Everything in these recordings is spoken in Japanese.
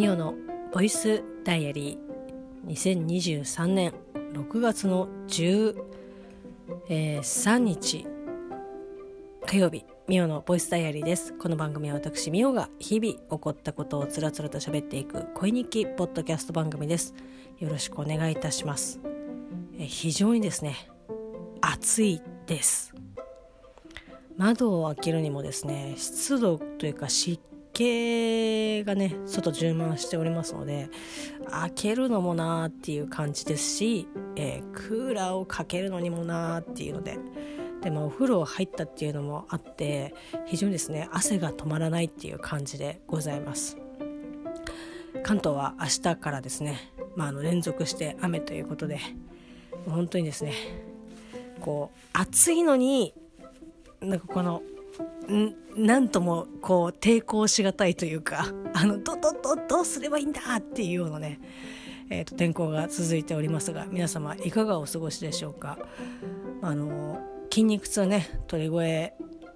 ミオのボイスダイアリー。2023年6月の13日火曜日ミオのボイスダイアリーです。この番組は私ミオが日々起こったことをつらつらと喋っていく恋日記ポッドキャスト番組です。よろしくお願いいたします。え非常にですね暑いです。窓を開けるにもですね湿度というか湿気がね外充満しておりますので開けるのもなーっていう感じですし、えー、クーラーをかけるのにもなーっていうのででもお風呂入ったっていうのもあって非常にですね汗が止まらないっていう感じでございます。関東は明日からですね、まあ、あの連続して雨ということで本当にですねこう暑いのになんかこのなんともこう抵抗しがたいというかあのどどどどうすればいいんだっていうようなね、えーと、天候が続いておりますが皆様いかがお過ごしでしょうか？あの筋肉痛ね鳥越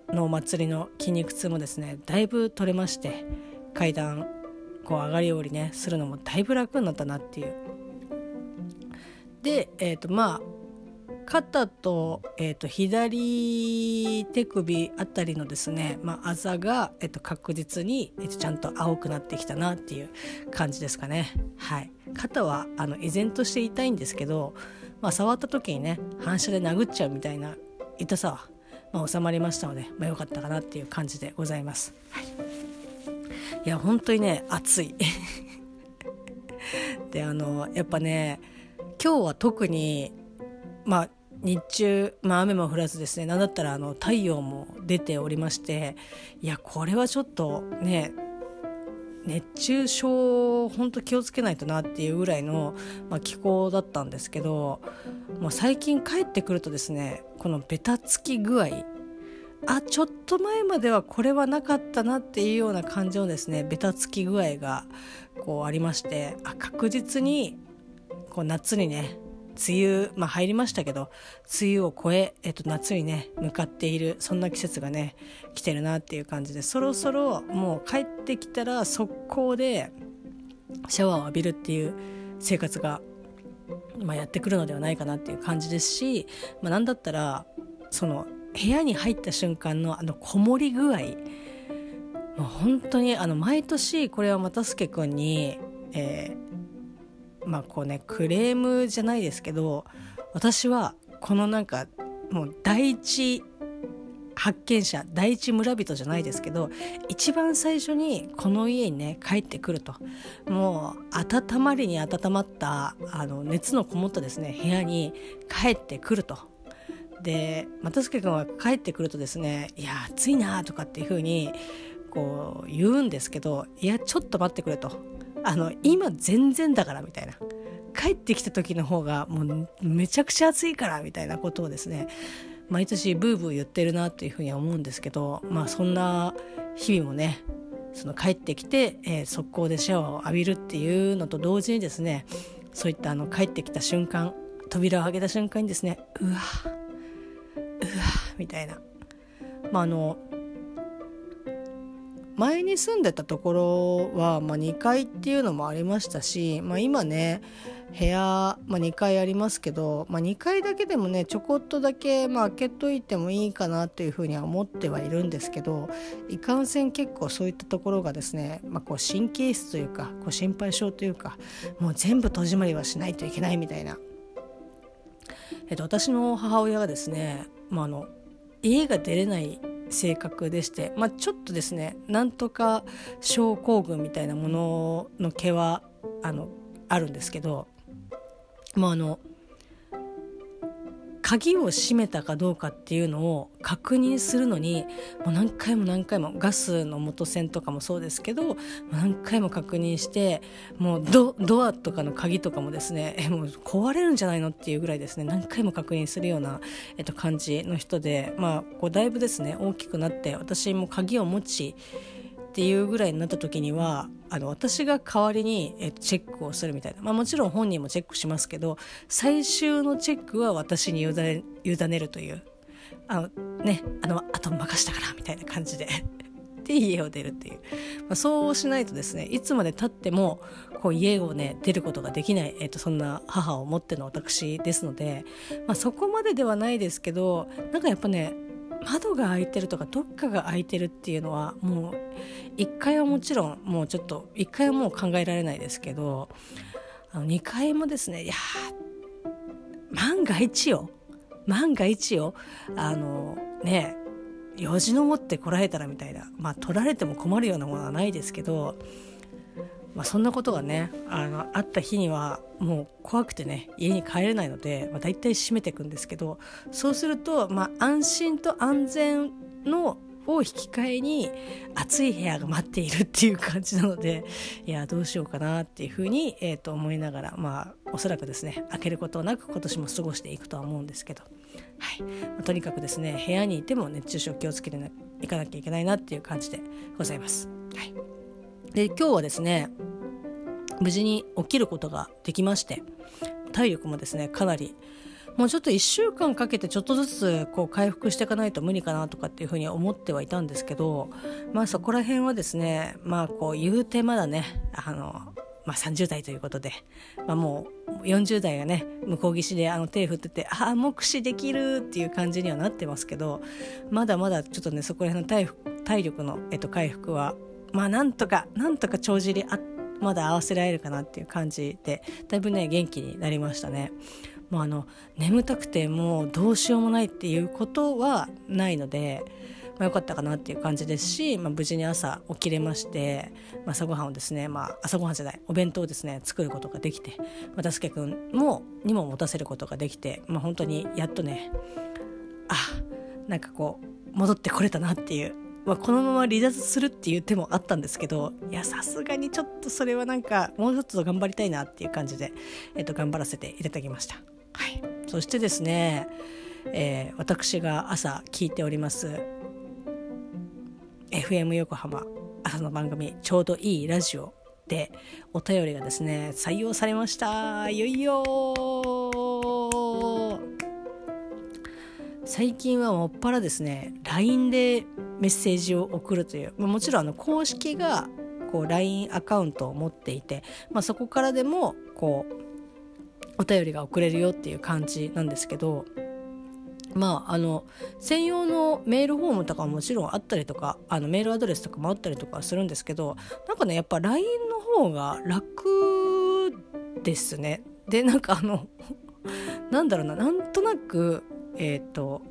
のお祭りの筋肉痛もですねだいぶ取れまして階段こう上がり下りねするのもだいぶ楽になったなっていう。でえっ、ー、とまあ肩と,、えーと、左手首あたりのですね、まあ、あざが、えーと、確実に、えーと、ちゃんと青くなってきたなっていう感じですかね。はい、肩はあの依然として痛いんですけど、まあ、触った時にね反射で殴っちゃうみたいな痛さは、まあ、収まりましたので、まあ、よかったかなっていう感じでございます。はい、いや本当にね暑い であのやっぱね今日は特にまあ日中、まあ、雨も降らずですね何だったらあの太陽も出ておりましていやこれはちょっとね熱中症本当気をつけないとなっていうぐらいの、まあ、気候だったんですけどもう最近帰ってくるとですねこのベタつき具合あちょっと前まではこれはなかったなっていうような感じのですねベタつき具合がこうありましてあ確実にこう夏にね梅雨、まあ、入りましたけど梅雨を越え、えっと、夏にね向かっているそんな季節がね来てるなっていう感じでそろそろもう帰ってきたら速攻でシャワーを浴びるっていう生活が、まあ、やってくるのではないかなっていう感じですし、まあ、なんだったらその部屋に入った瞬間のあのこもり具合もう本当にあの毎年これは又助君に、えー、まあこうねクレームじゃないですけど私はこのなんかもう第一発見者第一村人じゃないですけど一番最初にこの家にね帰ってくるともう温まりに温まったあの熱のこもったですね部屋に帰ってくると。で又助君は帰ってくるとですね「いや暑いな」とかっていう風にこう言うんですけど「いやちょっと待ってくれ」とあの今全然だからみたいな。帰ってきた時の方がもうめちゃくちゃ暑いからみたいなことをですね毎年ブーブー言ってるなっていうふうには思うんですけどまあそんな日々もねその帰ってきて、えー、速攻でシャワーを浴びるっていうのと同時にですねそういったあの帰ってきた瞬間扉を開けた瞬間にですねうわうわみたいな。まああの前に住んでたところは、まあ、2階っていうのもありましたし、まあ、今ね部屋、まあ、2階ありますけど、まあ、2階だけでもねちょこっとだけ、まあ、開けといてもいいかなというふうには思ってはいるんですけどいかんせん結構そういったところがですね、まあ、こう神経質というかこう心配性というかもう全部戸締まりはしないといけないみたいな。えっと、私の母親がですね、まあ、あの家が出れない性格でして、まあ、ちょっとですねなんとか症候群みたいなものの毛はあのあるんですけどまああの鍵を閉めたかどうかっていうのを確認するのにもう何回も何回もガスの元栓とかもそうですけど何回も確認してもうドドアとかの鍵とかもですねえもう壊れるんじゃないのっていうぐらいですね何回も確認するような、えっと、感じの人でまあこうだいぶですね大きくなって私も鍵を持ちっていうぐらいになった時にはあの私が代わりに、えチェックをするみたいな、まあ、もちろん本人もチェックしますけど最終のチェックは私に委ね委ねるという。あのねあのあと任したからみたいな感じで。て家を出るっていう、まあ、そうしないとですねいつまでたってもこう家をね出ることができない、えーと、そんな母を持っての私ですので、まあ、そこまでではないですけどなんかやっぱね窓が開いてるとかどっかが開いてるっていうのはもう1階はもちろんもうちょっと1階はもう考えられないですけどあの2階もですねいや万が一よ。万が一よ。あのねよじ登ってこられたらみたいな。まあ取られても困るようなものはないですけど、まあ、そんなことがねあのあった日にはもう怖くてね家に帰れないので、まあ、大体閉めていくんですけどそうすると、まあ、安心と安全のを引き換えに暑い部屋が待っているっていう感じなのでいやどうしようかなっていうふうに、えー、と思いながらまあおそらくですね開けることなく今年も過ごしていくとは思うんですけど。はい。まあ、とにかくですね部屋にいても熱中症気をつけていかなきゃいけないなっていう感じでございます。はい、で今日はですね無事に起きることができまして体力もですねかなりもうちょっと1週間かけてちょっとずつこう回復していかないと無理かなとかっていうふうに思ってはいたんですけどまあそこら辺はですねまあこう言うてまだねあのまあ、30代ということで、まあ、もう40代がね向こう岸であの手振っててああ目視できるっていう感じにはなってますけどまだまだちょっとねそこら辺の体体力の、えっと、回復はまあなんとかなんとか帳尻あまだ合わせられるかなっていう感じでだいぶね元気になりましたね。もうあの眠たくてもうどうしようもないっていうことはないので。まあ、よかったかなっていう感じですし、まあ、無事に朝起きれまして、まあ、朝ごはんをですね、まあ、朝ごはんじゃないお弁当をですね作ることができて、ま、たすけくんもにも持たせることができて、まあ、本当にやっとねあなんかこう戻ってこれたなっていうまあ、このまま離脱するっていう手もあったんですけどいやさすがにちょっとそれはなんかもうちょっと頑張りたいなっていう感じで、えっと、頑張らせていただきました。はい、そしてですね、えー、私が朝聞いております FM 横浜朝の番組ちょうどいいラジオでお便りがですね採用されました。いよいよ最近はもっぱらですね LINE でメッセージを送るというまもちろんあの公式がこう LINE アカウントを持っていて、まあ、そこからでもこうお便りが送れるよっていう感じなんですけどまあ、あの専用のメールフォームとかももちろんあったりとかあのメールアドレスとかもあったりとかするんですけどなんかねやっぱ LINE の方が楽ですね。でなんかあのなんだろうななんとなくえっ、ー、と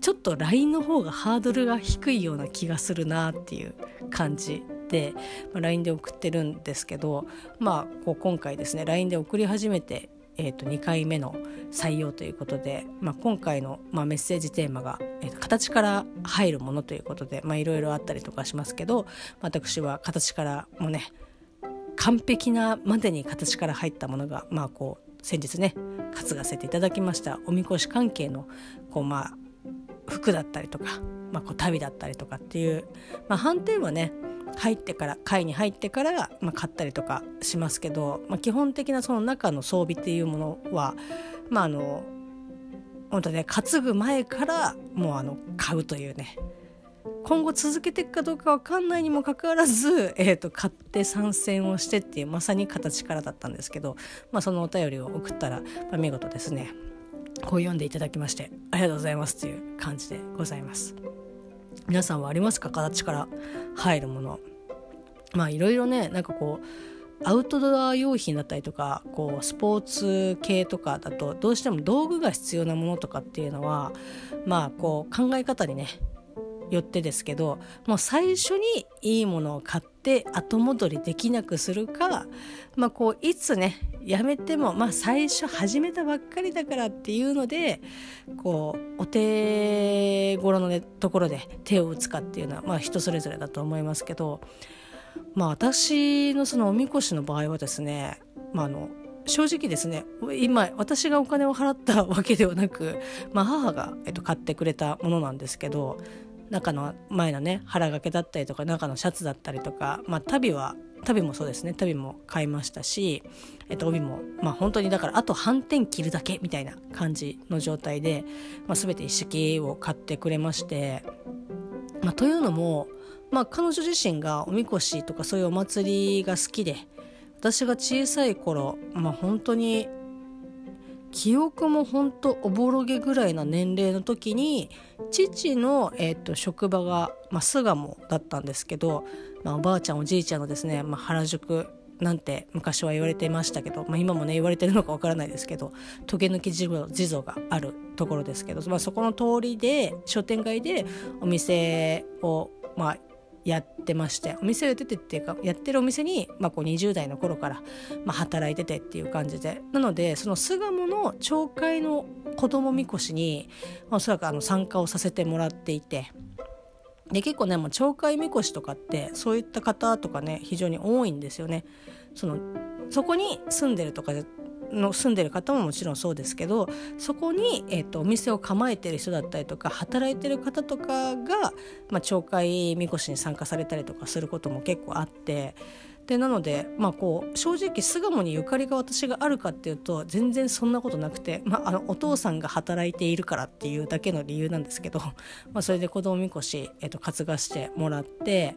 ちょっと LINE の方がハードルが低いような気がするなっていう感じで、まあ、LINE で送ってるんですけど、まあ、こう今回ですね LINE で送り始めてえー、と2回目の採用ということで、まあ、今回の、まあ、メッセージテーマが、えー、と形から入るものということでいろいろあったりとかしますけど私は形からもね完璧なまでに形から入ったものが、まあ、こう先日ね担がせていただきましたおみこし関係のこう、まあ、服だったりとか、まあ、こう旅だったりとかっていう、まあ、反転はね入ってから会に入ってから、まあ、買ったりとかしますけど、まあ、基本的なその中の装備っていうものはまああの本当ね担ぐ前からもうあの買うというね今後続けていくかどうか分かんないにもかかわらず、えーと、買って参戦をしてっていうまさに形からだったんですけど、まあ、そのお便りを送ったら、まあ、見事ですねこう読んでいただきましてありがとうございますという感じでございます。皆さんはありますか？形から入るものまあいろいろねなんかこうアウトドア用品だったりとかこうスポーツ系とかだとどうしても道具が必要なものとかっていうのはまあこう考え方にねよってですけどもう最初にいいものを買って後戻りできなくするか、まあ、こういつねやめても、まあ、最初始めたばっかりだからっていうのでこうお手頃の、ね、ところで手を打つかっていうのは、まあ、人それぞれだと思いますけど、まあ、私のそのおみこしの場合はですね、まあ、の正直ですね今私がお金を払ったわけではなく、まあ、母が、えっと、買ってくれたものなんですけど中の前のね腹掛けだったりとか中のシャツだったりとか、まあ、足袋は足袋もそうですね。足袋も買いましたし、えっと、帯も、まあ、本当にだからあと反転着るだけみたいな感じの状態で、まあ、全て一式を買ってくれまして、まあ、というのもまあ彼女自身がおみこしとかそういうお祭りが好きで私が小さい頃まあ本当に記憶も本当おぼろげぐらいな年齢の時に父の、えーと、職場が、まあ、巣鴨だったんですけど、まあ、おばあちゃんおじいちゃんのですね、まあ、原宿なんて昔は言われていましたけど、まあ、今もね言われてるのかわからないですけどトゲ抜き地蔵があるところですけど、まあ、そこの通りで商店街でお店を、まあ、やってましてお店をやっててっていうかやってるお店に、まあ、こう20代の頃から、まあ、働いててっていう感じでなのでその巣鴨の町会の子供みこしに、まあ、おそらくあの参加をさせてもらっていて。で結構ねもう町会みこしとかってそういった方とかね非常に多いんですよね。そのそこに住んでるとかの住んでる方ももちろんそうですけどそこに、えーと、お店を構えてる人だったりとか働いてる方とかが、まあ、町会みこしに参加されたりとかすることも結構あってでなので、まあ、こう正直巣鴨にゆかりが私があるかっていうと全然そんなことなくて、まあ、あのお父さんが働いているからっていうだけの理由なんですけど、まあ、それで子供みこし、えーと、担がしてもらって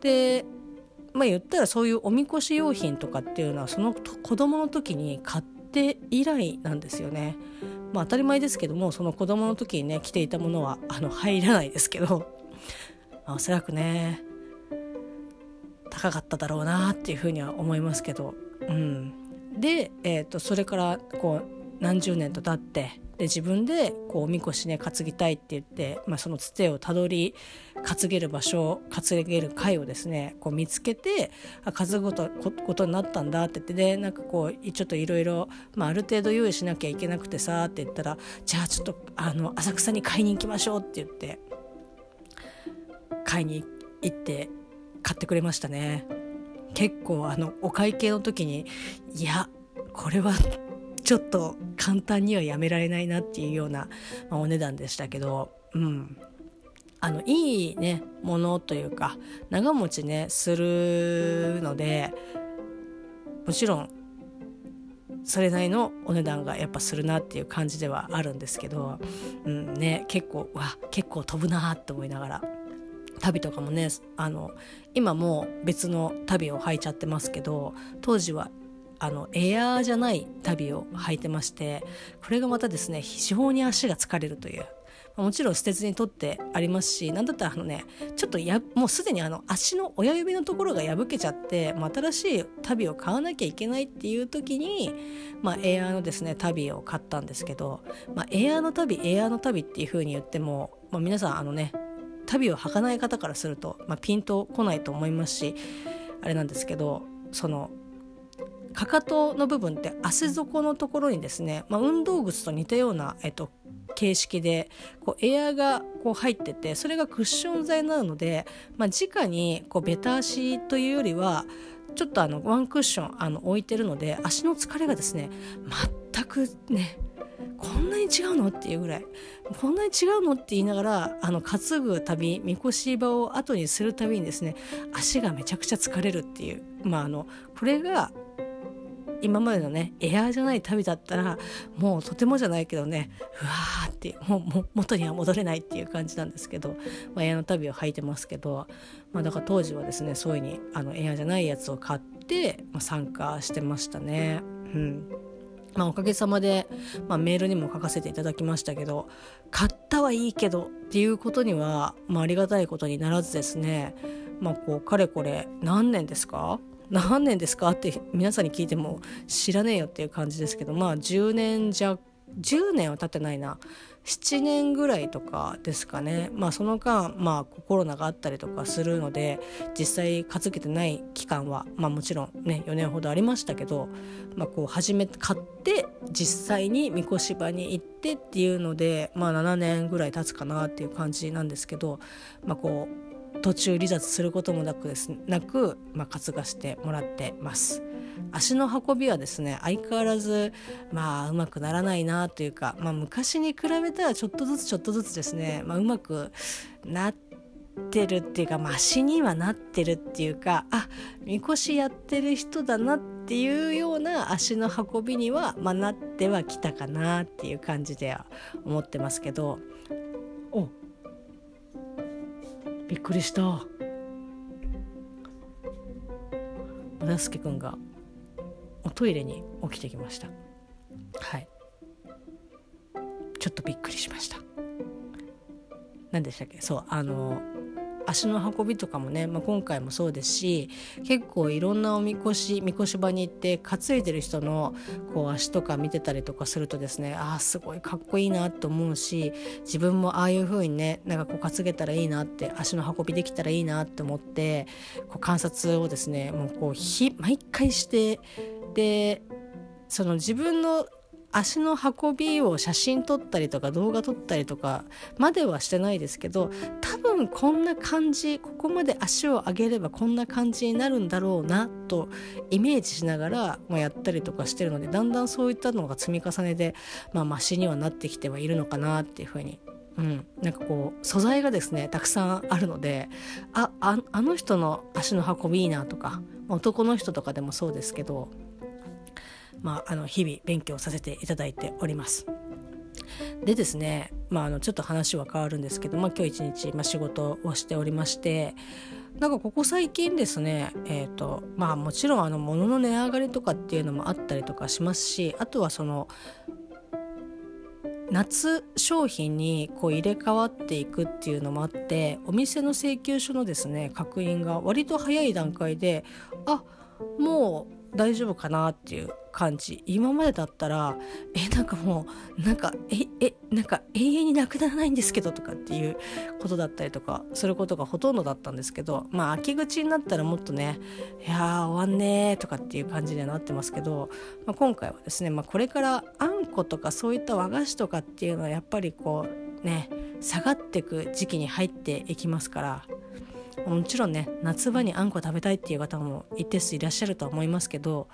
でまあ言ったらそういうおみこし用品とかっていうのはその子供の時に買って以来なんですよね。まあ当たり前ですけどもその子供の時にね着ていたものはあの入らないですけど、まあ、おそらくね高かっただろうなっていうふうには思いますけど、うん、で、えーと、それからこう何十年と経ってで自分でこうおみこしね担ぎたいって言って、まあ、そのつてをたどり担げる場所担げる会をですねこう見つけてあ担ぐことことになったんだって言ってでなんかこうちょっといろいろある程度用意しなきゃいけなくてさって言ったらじゃあちょっとあの浅草に買いに行きましょうって言って買いに行って買ってくれましたね。結構あのお会計の時にいやこれはちょっと簡単にはやめられないなっていうような、まあ、お値段でしたけど、うん、あのいいねものというか長持ちねするのでもちろんそれなりのお値段がやっぱするなっていう感じではあるんですけど、うんね、結構わ結構飛ぶなって思いながら旅とかもねあの今も別の旅を履いちゃってますけど当時はあのエアーじゃない旅を履いてましてこれがまたですね非常に足が疲れるという。もちろん捨てずに取ってありますし何だったらあのねちょっとやもうすでにあの足の親指のところが破けちゃって、新しい足袋を買わなきゃいけないっていう時に、まあ、エアーのですね足袋を買ったんですけど、まあ、エアーの足袋エアーの足袋っていう風に言っても、まあ、皆さんあのね足袋を履かない方からすると、まあ、ピンとこないと思いますしあれなんですけどそのかかとの部分って汗底のところにですね、まあ、運動靴と似たような、えっと、形式でこうエアがこう入っててそれがクッション材なので、まあ、直にこうベタ足というよりはちょっとあのワンクッションあの置いてるので足の疲れがですね全くねこんなに違うのっていうぐらいこんなに違うのって言いながらあの担ぐ旅みこし場を後にするたびにですね足がめちゃくちゃ疲れるっていうまああのこれが今までのねエアーじゃない旅だったらもうとてもじゃないけどねうわーってもう元には戻れないっていう感じなんですけど、まあ、エアの旅を履いてますけど、まあ、だから当時はですねそういうにあのエアーじゃないやつを買って、参加してましたね。うんまあ、おかげさまで、まあ、メールにも書かせていただきましたけど買ったはいいけどっていうことには、まあ、ありがたいことにならずですね、まあ、こうかれこれ何年ですか何年ですか？って皆さんに聞いても知らねえよっていう感じですけどまあ10年弱10年は経ってないな。7年ぐらいとかですかね。まあその間まあコロナがあったりとかするので実際担げてない期間はまあもちろんね4年ほどありましたけどまあこう初めて買って実際に三越場に行ってっていうのでまあ7年ぐらい経つかなっていう感じなんですけどまあこう途中離脱することもなくですなく、まあ、担がしてもらってます。足の運びはですね相変わらずまあうまくならないなというか、まあ、昔に比べたらちょっとずつちょっとずつですね、まあ、うまくなってるっていうかまあ足にはなってるっていうかあみこしやってる人だなっていうような足の運びには、まあ、なってはきたかなっていう感じでは思ってますけど。おびっくりした。村助くんがおトイレに起きてきました。はい。ちょっとびっくりしました。何でしたっけ？そうあの足の運びとかもね、まあ、今回もそうですし結構いろんなおみこしみこし場に行って担いでる人のこう足とか見てたりとかするとですねああすごいかっこいいなと思うし自分もああいう風にねなんかこう担げたらいいなって足の運びできたらいいなって思ってこう観察をですねもうこうひ毎回してでその自分の足の運びを写真撮ったりとか動画撮ったりとかまではしてないですけど多分こんな感じここまで足を上げればこんな感じになるんだろうなとイメージしながら、ま、やったりとかしてるのでだんだんそういったのが積み重ねで、まあ、マシにはなってきてはいるのかなっていうふうに。うん、なんかこう素材がですねたくさんあるのであああの人の足の運びいいなとか男の人とかでもそうですけどまあ、あの日々勉強させていただいております。でですね、まあ、あのちょっと話は変わるんですけど、まあ、今日一日、まあ、仕事をしておりましてなんかここ最近ですね、えーとまあ、もちろんあの物の値上がりとかっていうのもあったりとかしますしあとはその夏商品にこう入れ替わっていくっていうのもあってお店の請求書のですね確認が割と早い段階であもう大丈夫かなっていう感じ。今までだったらえなんかもうなんかええなんか永遠になくならないんですけどとかっていうことだったりとかすることがほとんどだったんですけどまあ秋口になったらもっとねいや終わんねーとかっていう感じにはなってますけど、まあ、今回はですね、まあ、これからあんことかそういった和菓子とかっていうのはやっぱりこうね下がっていく時期に入っていきますからもちろんね夏場にあんこ食べたいっていう方も一定数いらっしゃるとは思いますけど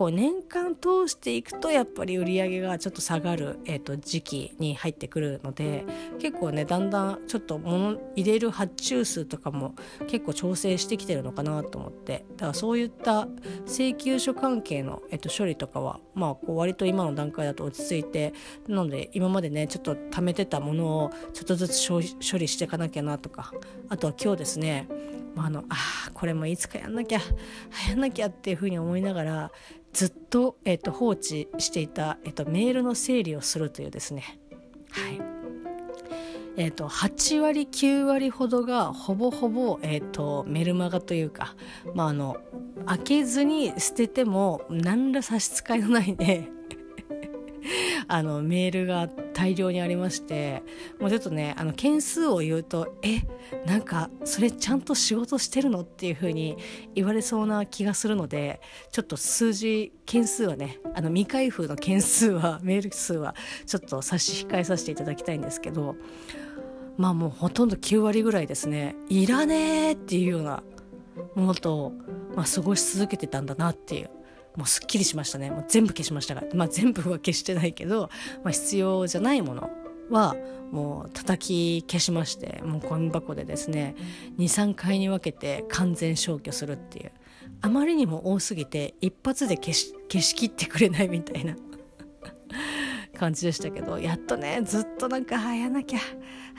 こう年間通していくとやっぱり売り上げがちょっと下がる、えーと、時期に入ってくるので結構ねだんだんちょっと物入れる発注数とかも結構調整してきてるのかなと思って。だからそういった請求書関係の、えーと、処理とかはまあこう割と今の段階だと落ち着いてなので今までねちょっと貯めてたものをちょっとずつ処理していかなきゃなとか。あとは今日ですねあのあこれもいつかやんなきゃやんなきゃっていうふうに思いながらずっと,、えーと、放置していた、えーと、メールの整理をするというですね。はい。えーと、8割9割ほどがほぼほぼ、えー、とメルマガというか、まあ、あの開けずに捨てても何ら差し支えのないね あのメールが大量にありましてもうちょっとねあの件数を言うとえなんかそれちゃんと仕事してるの？っていう風に言われそうな気がするのでちょっと数字件数はねあの未開封の件数は メール数はちょっと差し控えさせていただきたいんですけどまあもうほとんど9割ぐらいですねいらねえっていうようなものと、まあ、過ごし続けてたんだなっていうもうすっきりしましたね。もう全部消しましたが、まあ、全部は消してないけど、まあ、必要じゃないものはもう叩き消しましてもうゴミ箱でですね23回に分けて完全消去するっていう。あまりにも多すぎて一発で消し消しきってくれないみたいな 感じでしたけどやっとねずっとなんかあやなきゃ。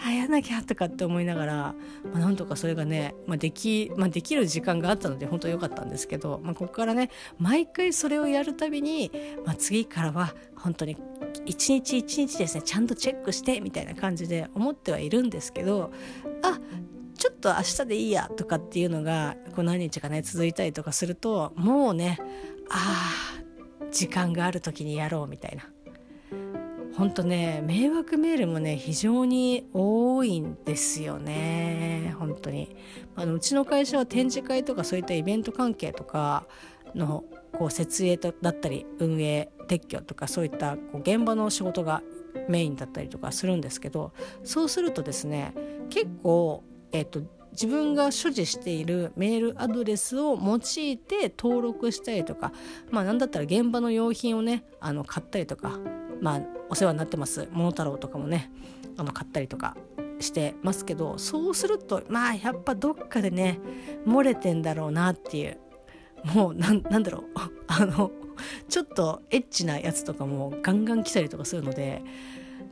あやなきゃとかって思いながら、まあ、なんとかそれがね、まあ、できまあ、できる時間があったので本当良かったんですけど、まあ、ここからね毎回それをやるたびに、まあ、次からは本当に一日一日ですねちゃんとチェックしてみたいな感じで思ってはいるんですけどあちょっと明日でいいやとかっていうのがこう何日かね続いたりとかするともうねああ時間がある時にやろうみたいな。本当ね迷惑メールもね非常に多いんですよね。本当に。あのうちの会社は展示会とかそういったイベント関係とかのこう設営だったり運営撤去とかそういったこう現場の仕事がメインだったりとかするんですけどそうするとですね結構、えーと、自分が所持しているメールアドレスを用いて登録したりとかまあ何だったら現場の用品をねあの買ったりとかまあお世話になってます。桃太郎とかもねあの買ったりとかしてますけどそうするとまあやっぱどっかでね漏れてんだろうなっていう。もうなんだろう。あのちょっとエッチなやつとかもガンガン来たりとかするので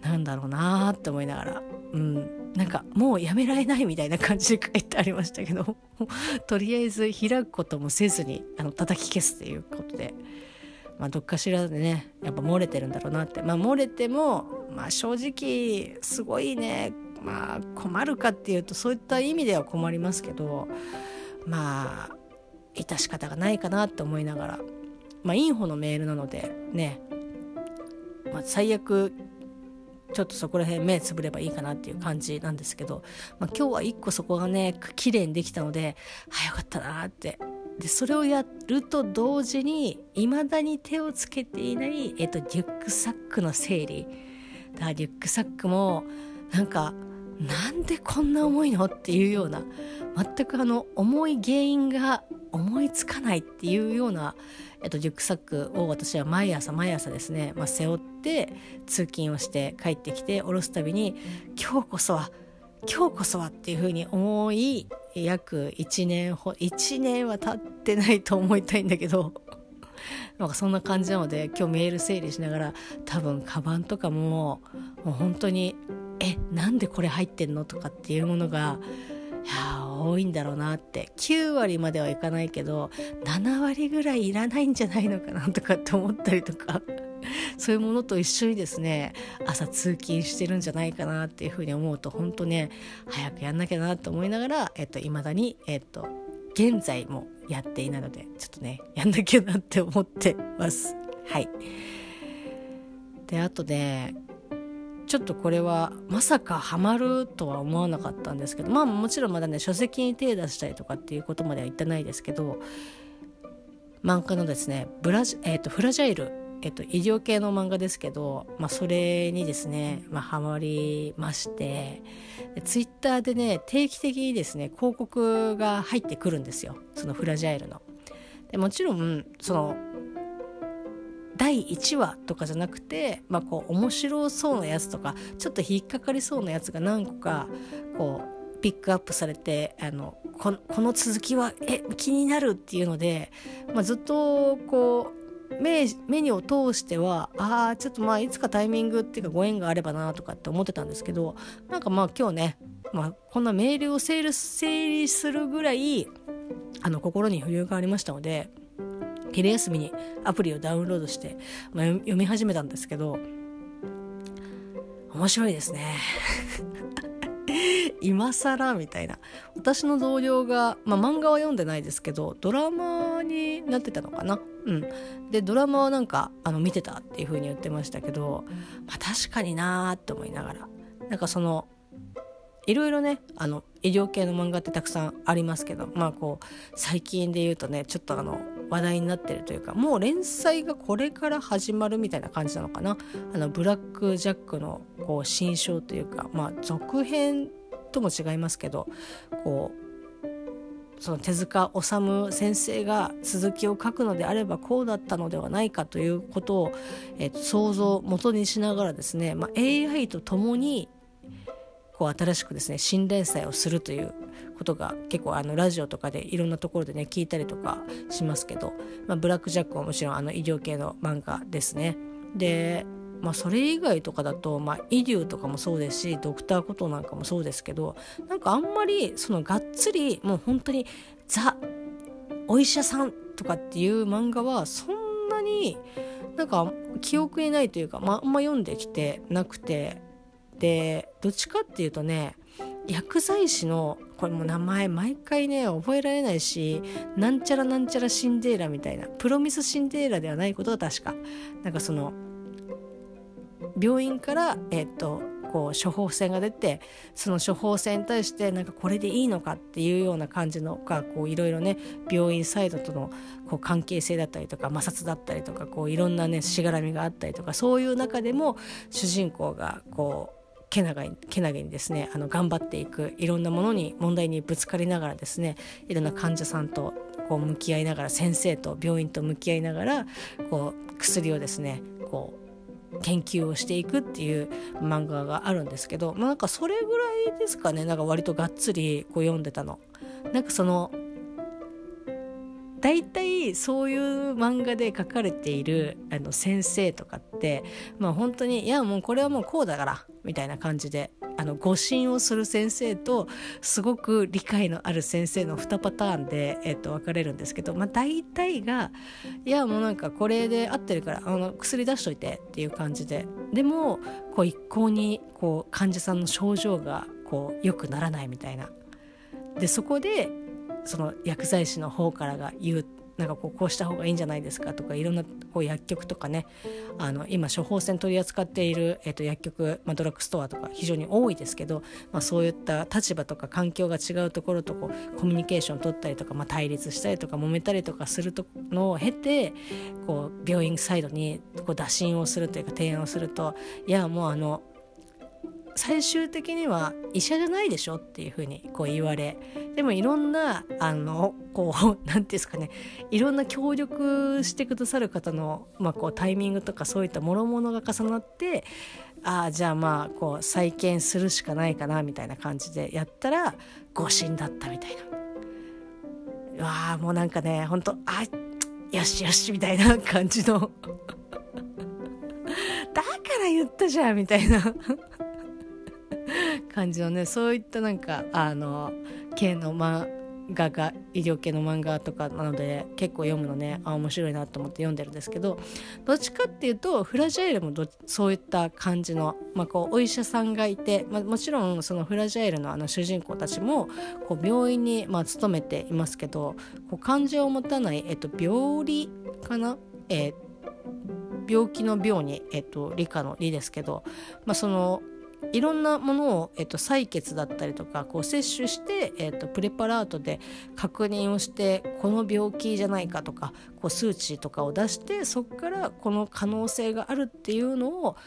なんだろうなって思いながら。うん。なんかもうやめられないみたいな感じで書いてありましたけどとりあえず開くこともせずにあの叩き消すっていうことで。まあ、どっかしらでねやっぱ漏れてるんだろうなって。まあ漏れても、まあ、正直すごいねまあ困るかっていうとそういった意味では困りますけどまあ致し方がないかなって思いながら。まあインフォのメールなのでね、まあ、最悪ちょっとそこら辺目つぶればいいかなっていう感じなんですけど、まあ、今日は一個そこがね綺麗にできたのであよかったなってでそれをやると同時に未だに手をつけていない、えっと、リュックサックの整理。だからリュックサックもなんかなんでこんな重いのっていうような全くあの重い原因が思いつかないっていうような、えっと、リュックサックを私は毎朝毎朝ですね、まあ、背負って通勤をして帰ってきて下ろすたびに今日こそは今日こそはっていうふうに思い約1年ほ1年は経ってないと思いたいんだけど なんかそんな感じなので今日メール整理しながら多分カバンとかももう本当にえなんでこれ入ってんのとかっていうものがいや多いんだろうなって。9割まではいかないけど7割ぐらいいらないんじゃないのかなとかって思ったりとか。そういうものと一緒にですね朝通勤してるんじゃないかなっていうふうに思うと本当ね早くやんなきゃなと思いながら、えっと、未だに、えっと、現在もやっていないのでちょっとねやんなきゃなって思ってます。はい、であとねちょっとこれはまさかハマるとは思わなかったんですけどまあもちろんまだね書籍に手出したりとかっていうことまでは言ってないですけど漫画のですねブラジ、えーと、フラジャイル、えーと、医療系の漫画ですけど、まあ、それにですね、まあ、ハマりましてツイッターでね定期的にですね広告が入ってくるんですよそのフラジャイルの。でもちろんその第1話とかじゃなくて、まあ、こう面白そうなやつとかちょっと引っかかりそうなやつが何個かこうピックアップされてあのここの続きはえ気になるっていうので、まあ、ずっとこう目目にを通してはああちょっとまあいつかタイミングっていうかご縁があればなとかって思ってたんですけどなんかまあ今日ね、まあ、こんなメールを整理整理するぐらいあの心に余裕がありましたので昼休みにアプリをダウンロードして、まあ、読み始めたんですけど面白いですね。今更みたいな。私の同僚が、まあ、漫画は読んでないですけどドラマになってたのかな。うん。でドラマはなんかあの見てたっていう風に言ってましたけど、まあ、確かになーって思いながら。なんかそのいろいろねあの医療系の漫画ってたくさんありますけどまあこう最近で言うとねちょっとあの話題になってるというかもう連載がこれから始まるみたいな感じなのかな。あのブラック・ジャックのこう新章というかまあ続編とも違いますけどこうその手塚治虫先生が続きを書くのであればこうだったのではないかということを、えー、想像を元にしながらですね、まあ、AI と共にこう新しくですね新連載をするということが結構あのラジオとかでいろんなところでね聞いたりとかしますけど、まあ、ブラック・ジャックはもちろんあの医療系の漫画ですね。でまあ、それ以外とかだと、まあ、イリューとかもそうですしドクターコトなんかもそうですけどなんかあんまりそのがっつりもう本当にザお医者さんとかっていう漫画はそんなになんか記憶にないというか、まあ、あんま読んできてなくてでどっちかっていうとね薬剤師のこれも名前毎回ね覚えられないしなんちゃらなんちゃらシンデーラみたいなプロミスシンデーラではないことは確か。なんかその病院からえっ、とこう処方箋が出てその処方箋に対してなんかこれでいいのかっていうような感じのがいろいろね病院サイドとのこう関係性だったりとか摩擦だったりとかいろんなねしがらみがあったりとかそういう中でも主人公がこうけなげにけなげにですねあの頑張っていくいろんなものに問題にぶつかりながらですねいろんな患者さんとこう向き合いながら先生と病院と向き合いながらこう薬をですねこう研究をしていくっていう漫画があるんですけど、まあ、なんかそれぐらいですかねなんか割とがっつりこう読んでたの。なんかその大体そういう漫画で書かれているあの先生とかってまあ本当にいやもうこれはもうこうだからみたいな感じであの誤信をする先生とすごく理解のある先生の2パターンで、えっと、分かれるんですけど、まあ、大体がいやもうなんかこれで合ってるからあの薬出しといてっていう感じででもこう一向にこう患者さんの症状がこう良くならないみたいな。でそこでその薬剤師の方からが言うなんかこうこうした方がいいんじゃないですかとかいろんなこう薬局とかねあの今処方箋取り扱っている、えー、と薬局、まあ、ドラッグストアとか非常に多いですけど、まあ、そういった立場とか環境が違うところとこうコミュニケーション取ったりとか、まあ、対立したりとか揉めたりとかするとのを経てこう病院サイドにこう打診をするというか提案をするといやもうあの最終的には医者じゃないでしょっていうふうにこう言われでもいろんなあのこう 何て言うんですかねいろんな協力してくださる方の、まあ、こうタイミングとかそういった諸々が重なってああじゃあまあこう再建するしかないかなみたいな感じでやったら誤診だったみたいな。うわあもうなんかねほんとあよしよしみたいな感じの だから言ったじゃんみたいな 感じのねそういったなんかあの系の漫画が医療系の漫画とかなので結構読むのねあ面白いなと思って読んでるんですけどどっちかっていうとフラジャイルもそういった感じの、まあ、こうお医者さんがいて、まあ、もちろんそのフラジャイルのあの主人公たちもこう病院にまあ勤めていますけどこう患者を持たない、えっと、病理かな、えー、病気の病に、えっと、理科の理ですけど、まあ、そのいろんなものを、えっと、採血だったりとかこう摂取して、えっと、プレパラートで確認をしてこの病気じゃないかとかこう数値とかを出してそこからこの可能性があるっていうのを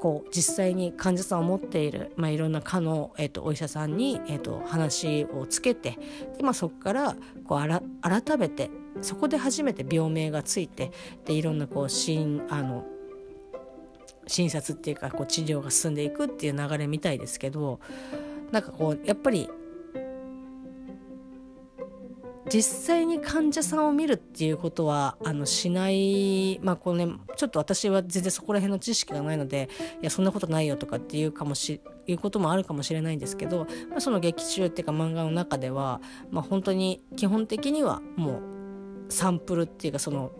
こう実際に患者さんを持っている、まあ、いろんな科の、えっと、お医者さんに、えっと、話をつけてで、まあ、そこからこう改めてそこで初めて病名がついてでいろんなこう診あの診察っていうかこう治療が進んでいくっていう流れみたいですけどなんかこうやっぱり実際に患者さんを見るっていうことはあのしないまあこのねちょっと私は全然そこら辺の知識がないのでいやそんなことないよとかっていうかもしいうこともあるかもしれないんですけど、まあ、その劇中っていうか漫画の中では、まあ、本当に基本的にはもうサンプルっていうかその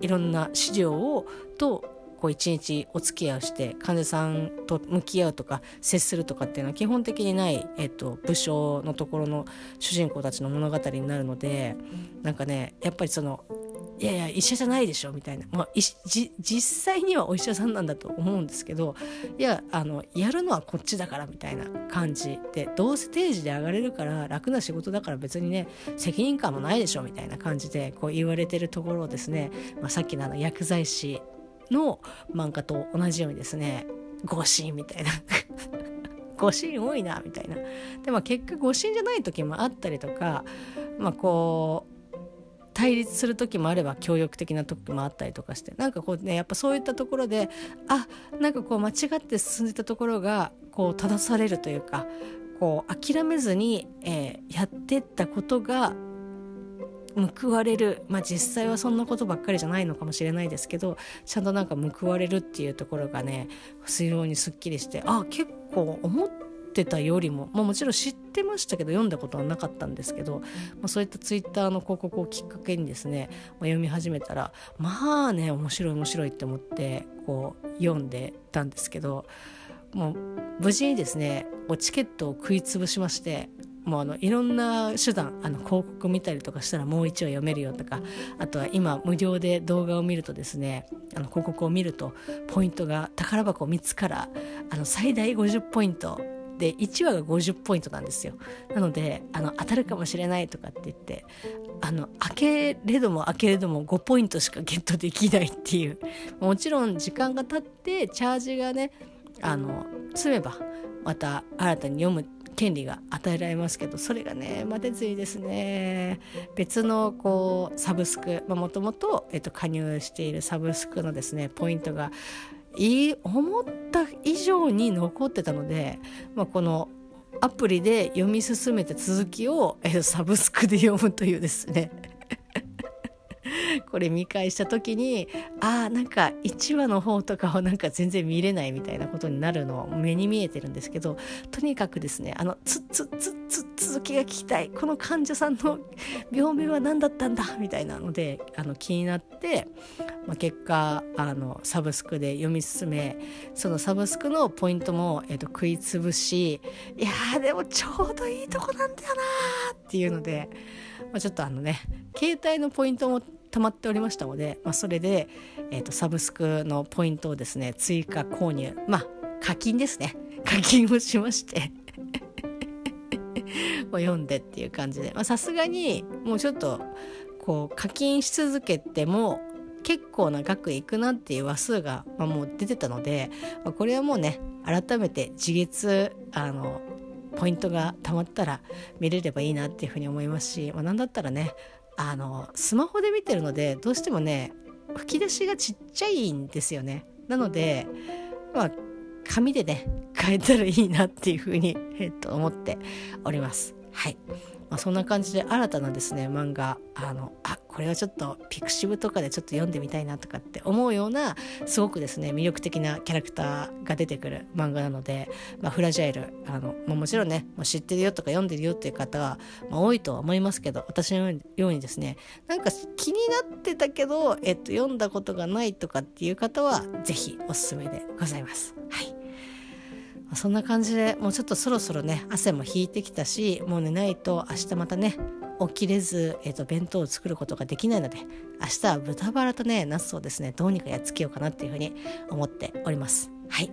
いろんな資料をとこう一日お付き合いをして患者さんと向き合うとか接するとかっていうのは基本的にない、えっと、武将のところの主人公たちの物語になるのでなんかねやっぱりそのいやいや医者じゃないでしょみたいな、まあ、実際にはお医者さんなんだと思うんですけどいやあのやるのはこっちだからみたいな感じでどうせ定時で上がれるから楽な仕事だから別にね責任感もないでしょみたいな感じでこう言われてるところをですね、まあ、さっきのあの薬剤師の漫画と同じようにですね誤信みたいな。誤信多いなみたいな。でも結果誤信じゃない時もあったりとかまあこう対立する時もあれば協力的な時もあったりとかしてなんかこうねやっぱそういったところであなんかこう間違って進んでたところがこう正されるというかこう諦めずに、えー、やってったことが報われる。まあ実際はそんなことばっかりじゃないのかもしれないですけどちゃんとなんか報われるっていうところがね非常にすっきりしてあ結構思ってたよりも、まあ、もちろん知ってましたけど読んだことはなかったんですけど、まあ、そういったツイッターの広告をきっかけにですね、まあ、読み始めたらまあね面白い面白いって思ってこう読んでたんですけどもう無事にですねチケットを食いつぶしましてもうあのいろんな手段あの広告見たりとかしたらもう一話読めるよとかあとは今無料で動画を見るとですねあの広告を見るとポイントが宝箱3つからあの最大50ポイントで1話が50ポイントなんですよ。なのであの当たるかもしれないとかって言ってあの開けれども開けれども5ポイントしかゲットできないっていう。もちろん時間が経ってチャージがねあの積めばまた新たに読む権利が与えられますけどそれがねまてついですね別のこうサブスクもともと加入しているサブスクのですねポイントがい思った以上に残ってたので、まあ、このアプリで読み進めて続きを、えサブスクで読むというですね これ見返した時にあーなんか1話の方とかをなんか全然見れないみたいなことになるの目に見えてるんですけどとにかくですねあのつつつつ続きが聞きたい。この患者さんの病名は何だったんだ？みたいなのであの気になって、まあ、結果あのサブスクで読み進めそのサブスクのポイントも、えー、と食いつぶしいやでもちょうどいいとこなんだよなーっていうので、まあ、ちょっとあのね携帯のポイントも溜まっておりましたので、まあ、それで、えー、とサブスクのポイントをですね追加購入まあ課金ですね。課金をしまして。を読んでっていう感じで。さすがにもうちょっとこう課金し続けても結構な額いくなっていう話数が、まあ、もう出てたので、まあ、これはもうね改めて自月あのポイントがたまったら見れればいいなっていうふうに思いますし、まあ、なんだったらねあのスマホで見てるのでどうしてもね吹き出しがちっちゃいんですよね。なのでまあ紙でね変えたらいいなっていうふうに、えっと、思っております。はい。まあ、そんな感じで新たなですね漫画あのあこれはちょっとピクシブとかでちょっと読んでみたいなとかって思うようなすごくですね魅力的なキャラクターが出てくる漫画なので、まあ、フラジャイルあの、まあ、もちろんねもう知ってるよとか読んでるよっていう方は、まあ、多いとは思いますけど私のようにですねなんか気になってたけど、えっと、読んだことがないとかっていう方は是非おすすめでございます。はいそんな感じでもうちょっとそろそろね汗も引いてきたしもう寝ないと明日またね起きれず、えーと、弁当を作ることができないので明日は豚バラとねナスをですねどうにかやっつけようかなっていうふうに思っております。はい、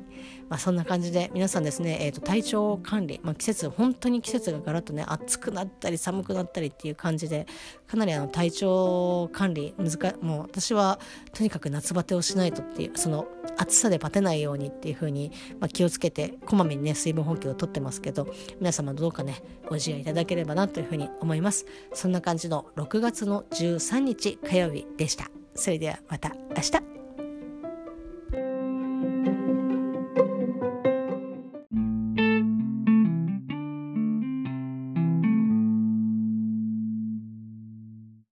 まあ、そんな感じで皆さんですね、えーと、体調管理、まあ、季節本当に季節がガラッとね暑くなったり寒くなったりっていう感じでかなりあの体調管理難いもう私はとにかく夏バテをしないとっていうその暑さでバテないようにっていう風に、まあ、気をつけてこまめにね水分補給をとってますけど皆様どうかねご自愛いただければなというふうに思います。そんな感じの6月の13日火曜日でした。それではまた明日。